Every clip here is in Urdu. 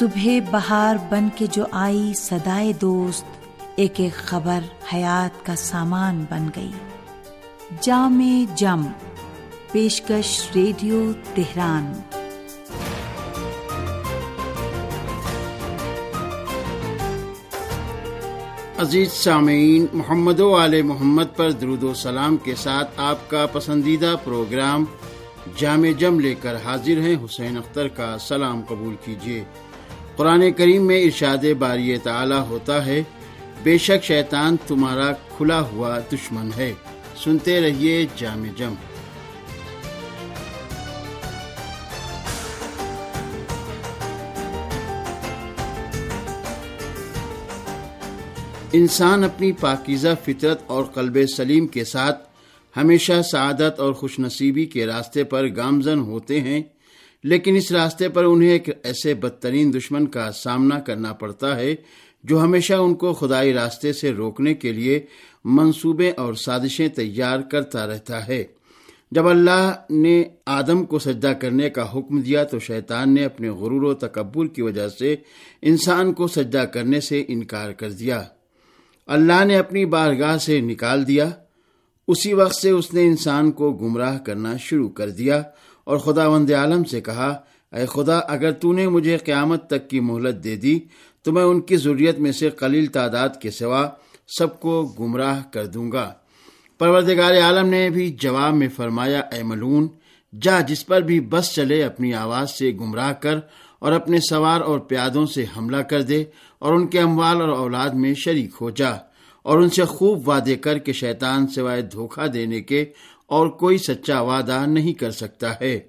صبح بہار بن کے جو آئی سدائے دوست، ایک ایک خبر حیات کا سامان بن گئی۔ جام جم، پیشکش ریڈیو تہران۔ عزیز سامعین، محمد و آل محمد پر درود و سلام کے ساتھ آپ کا پسندیدہ پروگرام جامع جم لے کر حاضر ہیں۔ حسین اختر کا سلام قبول کیجیے قرآن کریم میں ارشاد باری تعالی ہوتا ہے، بے شک شیطان تمہارا کھلا ہوا دشمن ہے۔ سنتے رہیے جامع جم۔ انسان اپنی پاکیزہ فطرت اور قلب سلیم کے ساتھ ہمیشہ سعادت اور خوش نصیبی کے راستے پر گامزن ہوتے ہیں۔ لیکن اس راستے پر انہیں ایک ایسے بدترین دشمن کا سامنا کرنا پڑتا ہے جو ہمیشہ ان کو خدائی راستے سے روکنے کے لیے منصوبے اور سازشیں تیار کرتا رہتا ہے۔ جب اللہ نے آدم کو سجدہ کرنے کا حکم دیا تو شیطان نے اپنے غرور و تکبر کی وجہ سے انسان کو سجدہ کرنے سے انکار کر دیا۔ اللہ نے اپنی بارگاہ سے نکال دیا۔ اسی وقت سے اس نے انسان کو گمراہ کرنا شروع کر دیا۔ اور خدا وند عالم سے کہا، اے خدا، اگر تو نے مجھے قیامت تک کی مہلت دے دی، تو میں ان کی ضروریت میں سے قلیل تعداد کے سوا سب کو گمراہ کر دوں گا۔ پروردگار عالم نے بھی جواب میں فرمایا، اے ملون، جا جس پر بھی بس چلے اپنی آواز سے گمراہ کر اور اپنے سوار اور پیادوں سے حملہ کر دے اور ان کے اموال اور اولاد میں شریک ہو جا اور ان سے خوب وعدے کر کے شیطان سوائے دھوکہ دینے کے اور کوئی سچا وعدہ نہیں کر سکتا ہے۔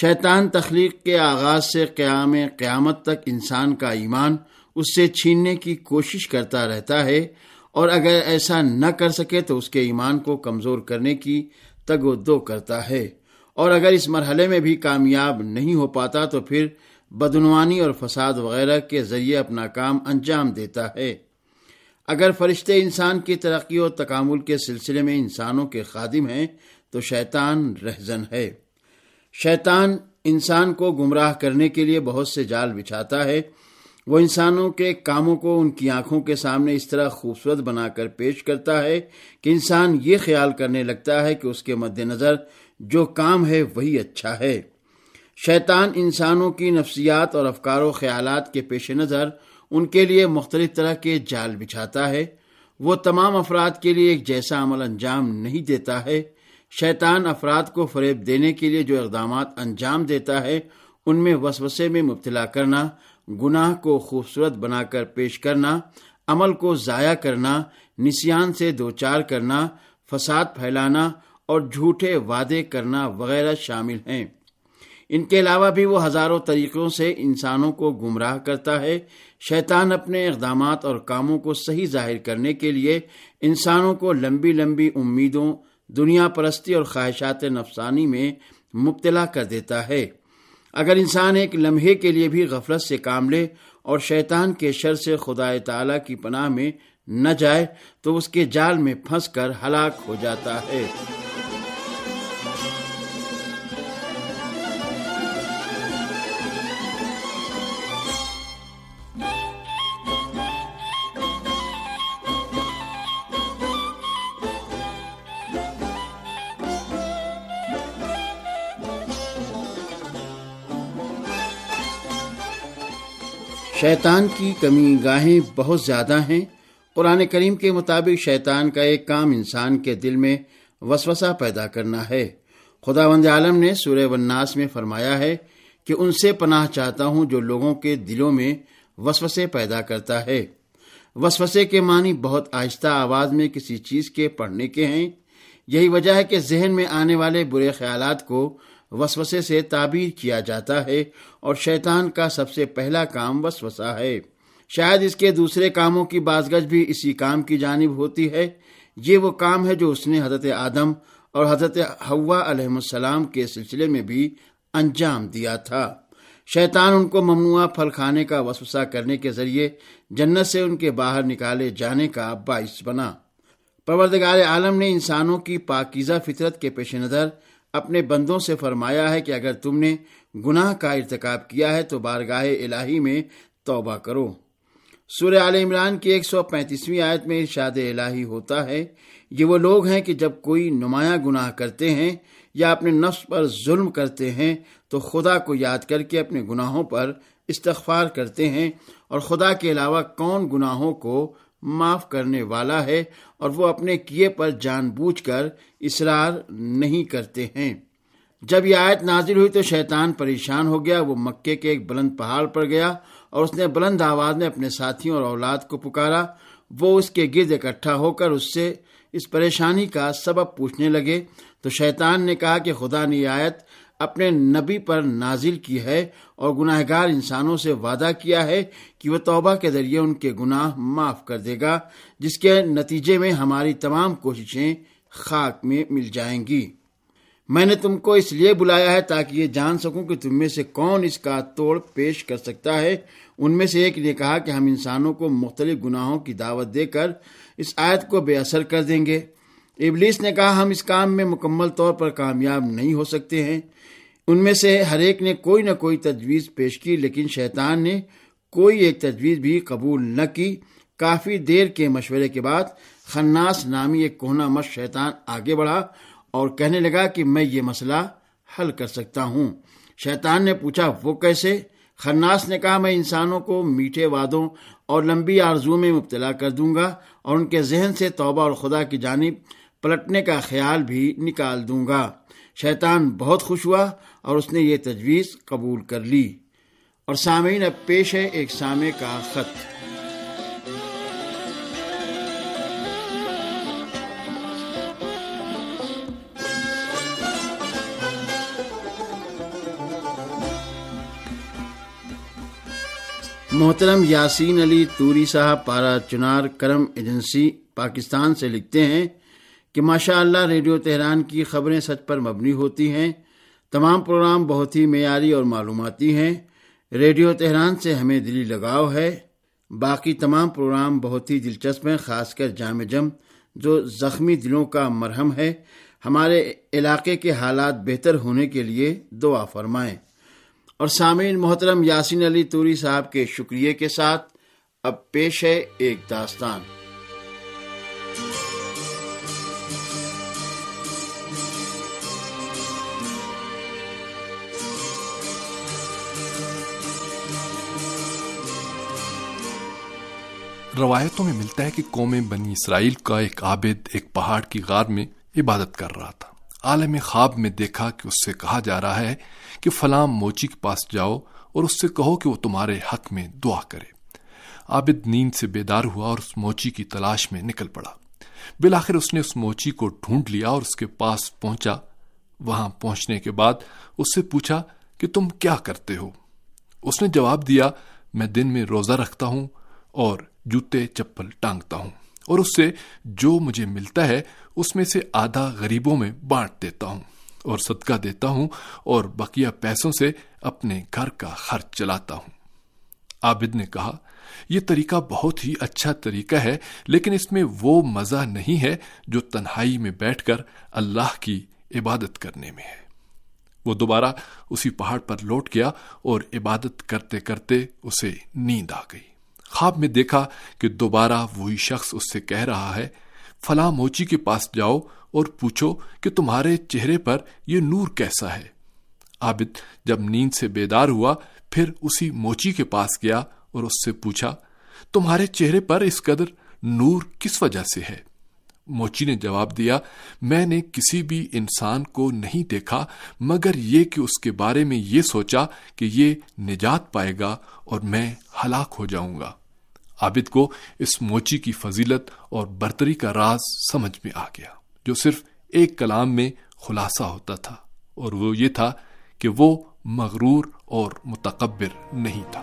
شیطان تخلیق کے آغاز سے قیام قیامت تک انسان کا ایمان اس سے چھیننے کی کوشش کرتا رہتا ہے اور اگر ایسا نہ کر سکے تو اس کے ایمان کو کمزور کرنے کی تگ و دو کرتا ہے۔ اور اگر اس مرحلے میں بھی کامیاب نہیں ہو پاتا تو پھر بدعنوانی اور فساد وغیرہ کے ذریعے اپنا کام انجام دیتا ہے۔ اگر فرشتے انسان کی ترقی و تکامل کے سلسلے میں انسانوں کے خادم ہیں، تو شیطان رہزن ہے۔ شیطان انسان کو گمراہ کرنے کے لیے بہت سے جال بچھاتا ہے۔ وہ انسانوں کے کاموں کو ان کی آنکھوں کے سامنے اس طرح خوبصورت بنا کر پیش کرتا ہے کہ انسان یہ خیال کرنے لگتا ہے کہ اس کے مد نظر جو کام ہے وہی اچھا ہے۔ شیطان انسانوں کی نفسیات اور افکار و خیالات کے پیش نظر ان کے لیے مختلف طرح کے جال بچھاتا ہے۔ وہ تمام افراد کے لیے ایک جیسا عمل انجام نہیں دیتا ہے۔ شیطان افراد کو فریب دینے کے لیے جو اقدامات انجام دیتا ہے، ان میں وسوسے میں مبتلا کرنا، گناہ کو خوبصورت بنا کر پیش کرنا، عمل کو ضائع کرنا، نسیان سے دوچار کرنا، فساد پھیلانا اور جھوٹے وعدے کرنا وغیرہ شامل ہیں۔ ان کے علاوہ بھی وہ ہزاروں طریقوں سے انسانوں کو گمراہ کرتا ہے۔ شیطان اپنے اقدامات اور کاموں کو صحیح ظاہر کرنے کے لیے انسانوں کو لمبی لمبی امیدوں، دنیا پرستی اور خواہشات نفسانی میں مبتلا کر دیتا ہے۔ اگر انسان ایک لمحے کے لیے بھی غفلت سے کام لے اور شیطان کے شر سے خدا تعالی کی پناہ میں نہ جائے تو اس کے جال میں پھنس کر ہلاک ہو جاتا ہے۔ شیطان کی کمی گاہیں بہت زیادہ ہیں۔ قرآن کریم کے مطابق شیطان کا ایک کام انسان کے دل میں وسوسہ پیدا کرنا ہے۔ خدا وند عالم نے سورہ وناس میں فرمایا ہے کہ ان سے پناہ چاہتا ہوں جو لوگوں کے دلوں میں وسوسے پیدا کرتا ہے۔ وسوسے کے معنی بہت آہستہ آواز میں کسی چیز کے پڑھنے کے ہیں۔ یہی وجہ ہے کہ ذہن میں آنے والے برے خیالات کو وسوسے سے تعبیر کیا جاتا ہے اور شیطان کا سب سے پہلا کام وسوسہ ہے۔ شاید اس کے دوسرے کاموں کی بازگج بھی اسی کام کی جانب ہوتی ہے۔ یہ وہ کام ہے جو اس نے حضرت آدم اور حضرت ہوا علیہ السلام کے سلسلے میں بھی انجام دیا تھا۔ شیطان ان کو ممنوع پھل کھانے کا وسوسہ کرنے کے ذریعے جنت سے ان کے باہر نکالے جانے کا باعث بنا۔ پروردگار عالم نے انسانوں کی پاکیزہ فطرت کے پیش نظر اپنے بندوں سے فرمایا ہے کہ اگر تم نے گناہ کا ارتکاب کیا ہے تو بارگاہ الہی میں توبہ کرو۔ سورہ عال عمران کی ایک سو پینتیسویں آیت میں ارشاد الہی ہوتا ہے، یہ وہ لوگ ہیں کہ جب کوئی نمایاں گناہ کرتے ہیں یا اپنے نفس پر ظلم کرتے ہیں تو خدا کو یاد کر کے اپنے گناہوں پر استغفار کرتے ہیں اور خدا کے علاوہ کون گناہوں کو معاف کرنے والا ہے اور وہ اپنے کیے پر جان بوجھ کر اصرار نہیں کرتے ہیں۔ جب یہ آیت نازل ہوئی تو شیطان پریشان ہو گیا، وہ مکے کے ایک بلند پہاڑ پر گیا اور اس نے بلند آواز میں اپنے ساتھیوں اور اولاد کو پکارا۔ وہ اس کے گرد اکٹھا ہو کر اس سے اس پریشانی کا سبب پوچھنے لگے۔ تو شیطان نے کہا کہ خدا نے آیت اپنے نبی پر نازل کی ہے اور گناہ گار انسانوں سے وعدہ کیا ہے کہ وہ توبہ کے ذریعے ان کے گناہ معاف کر دے گا، جس کے نتیجے میں ہماری تمام کوششیں خاک میں مل جائیں گی۔ میں نے تم کو اس لیے بلایا ہے تاکہ یہ جان سکوں کہ تم میں سے کون اس کا توڑ پیش کر سکتا ہے۔ ان میں سے ایک نے کہا کہ ہم انسانوں کو مختلف گناہوں کی دعوت دے کر اس آیت کو بے اثر کر دیں گے۔ ابلیس نے کہا، ہم اس کام میں مکمل طور پر کامیاب نہیں ہو سکتے ہیں۔ ان میں سے ہر ایک نے کوئی نہ کوئی تجویز پیش کی، لیکن شیطان نے کوئی ایک تجویز بھی قبول نہ کی۔ کافی دیر کے مشورے کے بعد خناس نامی ایک کوہنا مش شیطان آگے بڑھا اور کہنے لگا کہ میں یہ مسئلہ حل کر سکتا ہوں۔ شیطان نے پوچھا، وہ کیسے؟ خناس نے کہا، میں انسانوں کو میٹھے وادوں اور لمبی آرزو میں مبتلا کر دوں گا اور ان کے ذہن سے توبہ اور خدا کی جانب پلٹنے کا خیال بھی نکال دوں گا۔ شیطان بہت خوش ہوا اور اس نے یہ تجویز قبول کر لی۔ اور سامعین، اب پیش ہے ایک سامع کا خط۔ محترم یاسین علی توری صاحب پارا چنار کرم ایجنسی پاکستان سے لکھتے ہیں کہ ماشاء اللہ ریڈیو تہران کی خبریں سچ پر مبنی ہوتی ہیں، تمام پروگرام بہت ہی معیاری اور معلوماتی ہیں۔ ریڈیو تہران سے ہمیں دلی لگاؤ ہے۔ باقی تمام پروگرام بہت ہی دلچسپ ہیں، خاص کر جامع جم، جو زخمی دلوں کا مرہم ہے۔ ہمارے علاقے کے حالات بہتر ہونے کے لیے دعا فرمائیں۔ اور سامعین محترم یاسین علی توری صاحب کے شکریہ کے ساتھ اب پیش ہے ایک داستان۔ روایتوں میں ملتا ہے کہ قوم بنی اسرائیل کا ایک عابد ایک پہاڑ کی غار میں عبادت کر رہا تھا۔ عالم خواب میں دیکھا کہ اس سے کہا جا رہا ہے کہ فلاں موچی کے پاس جاؤ اور اس سے کہو کہ وہ تمہارے حق میں دعا کرے۔ عابد نیند سے بیدار ہوا اور اس موچی کی تلاش میں نکل پڑا۔ بالآخر اس نے اس موچی کو ڈھونڈ لیا اور اس کے پاس پہنچا۔ وہاں پہنچنے کے بعد اس سے پوچھا کہ تم کیا کرتے ہو؟ اس نے جواب دیا، میں دن میں روزہ رکھتا ہوں اور جوتے، چپل ٹانگتا ہوں اور اس سے جو مجھے ملتا ہے، اس میں سے آدھا غریبوں میں بانٹ دیتا ہوں اور صدقہ دیتا ہوں اور بقیہ پیسوں سے اپنے گھر کا خرچ چلاتا ہوں۔ عابد نے کہا، یہ طریقہ بہت ہی اچھا طریقہ ہے، لیکن اس میں وہ مزہ نہیں ہے جو تنہائی میں بیٹھ کر اللہ کی عبادت کرنے میں ہے۔ وہ دوبارہ اسی پہاڑ پر لوٹ گیا اور عبادت کرتے کرتے اسے نیند آ گئی۔ خواب میں دیکھا کہ دوبارہ وہی شخص اس سے کہہ رہا ہے، فلاں موچی کے پاس جاؤ اور پوچھو کہ تمہارے چہرے پر یہ نور کیسا ہے۔ عابد جب نیند سے بیدار ہوا، پھر اسی موچی کے پاس گیا اور اس سے پوچھا، تمہارے چہرے پر اس قدر نور کس وجہ سے ہے؟ موچی نے جواب دیا، میں نے کسی بھی انسان کو نہیں دیکھا، مگر یہ کہ اس کے بارے میں یہ سوچا کہ یہ نجات پائے گا اور میں ہلاک ہو جاؤں گا۔ عابد کو اس موچی کی فضیلت اور برتری کا راز سمجھ میں آ گیا، جو صرف ایک کلام میں خلاصہ ہوتا تھا، اور وہ یہ تھا کہ وہ مغرور اور متقبر نہیں تھا۔